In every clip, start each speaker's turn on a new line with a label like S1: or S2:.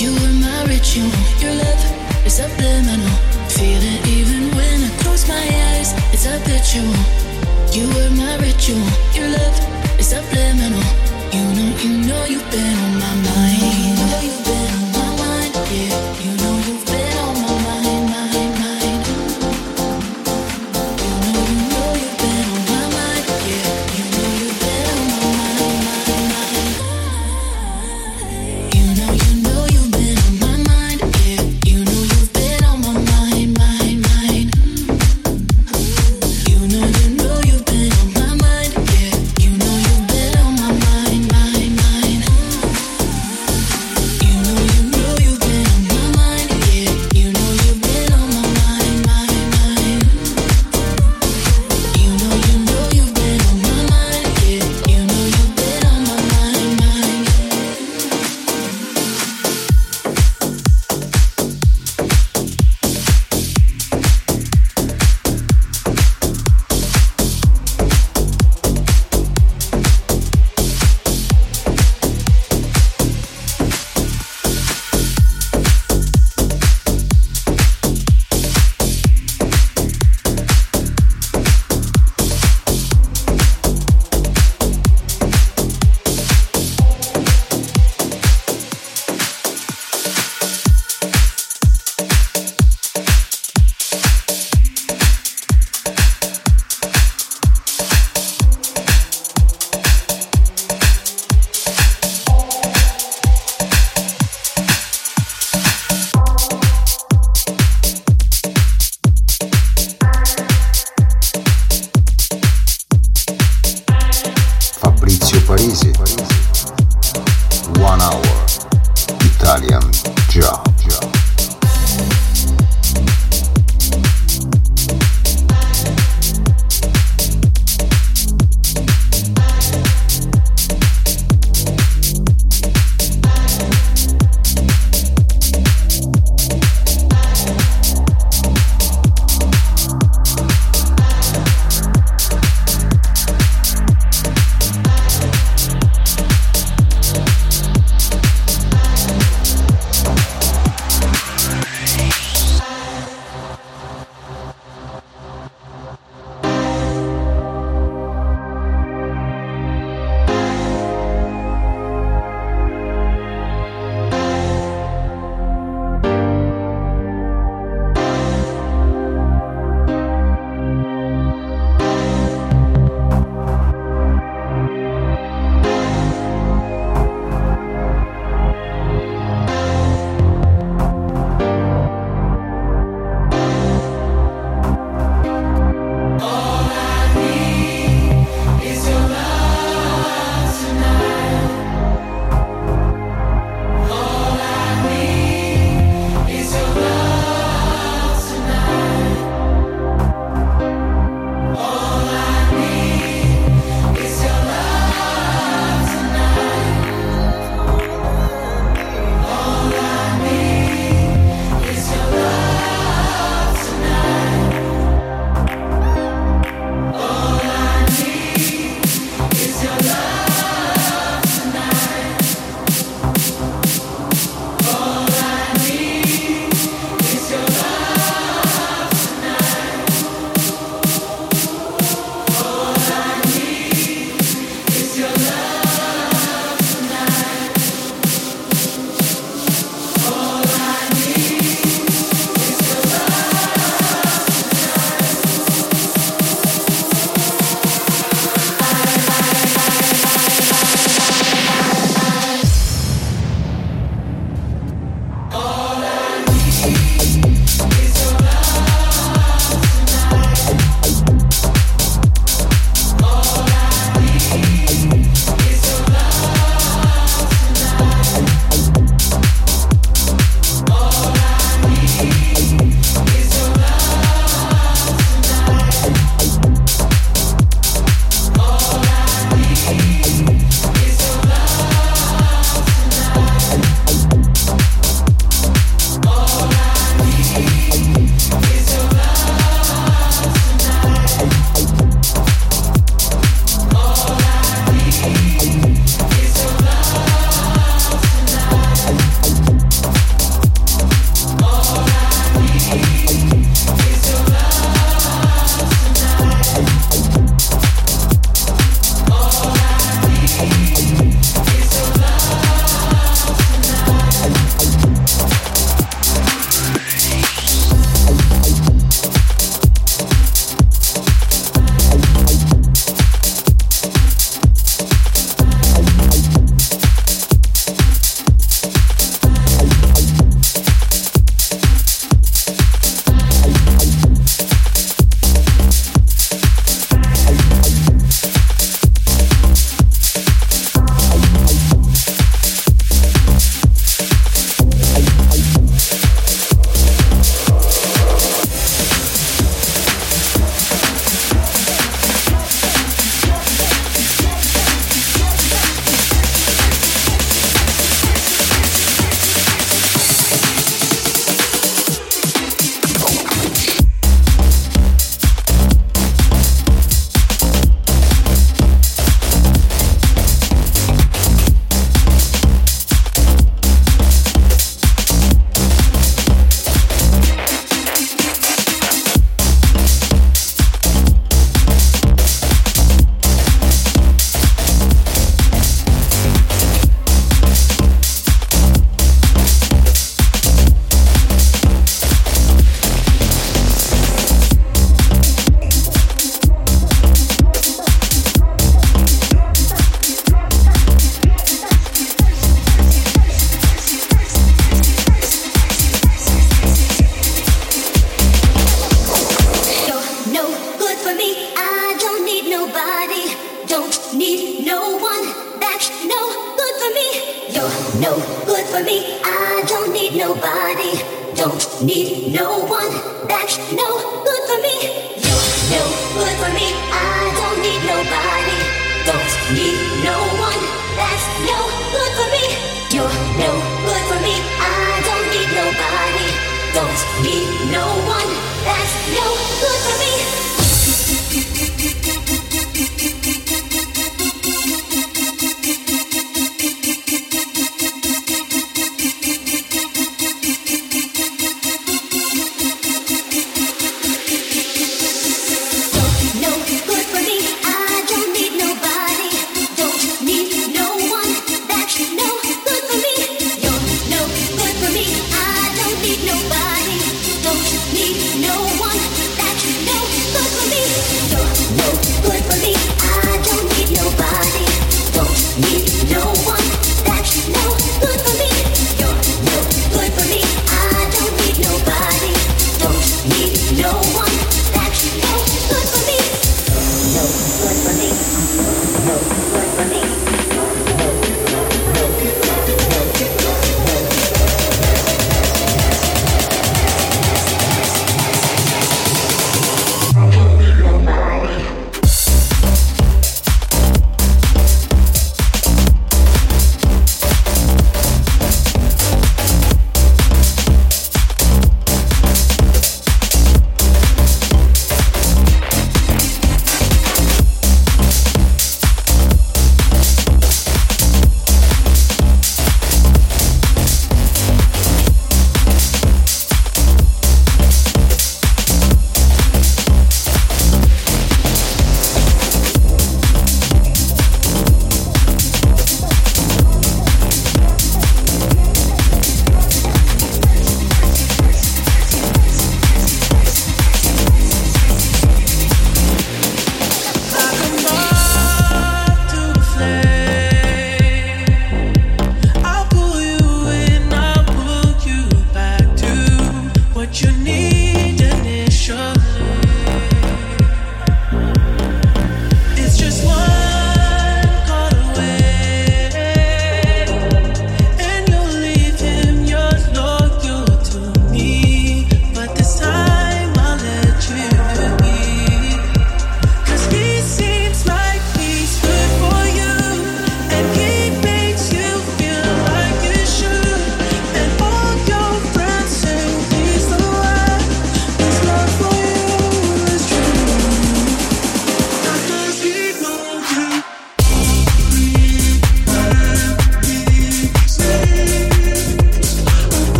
S1: You were my ritual. Your love is subliminal. Feel it even when I close my eyes. It's habitual. You were my ritual. Your love is subliminal. You know, you know you've been on my mind. You know you've been
S2: Italian job. job.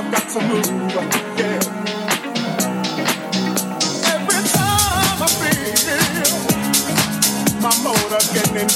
S3: I've got to move. Yeah. Every time I feel my getting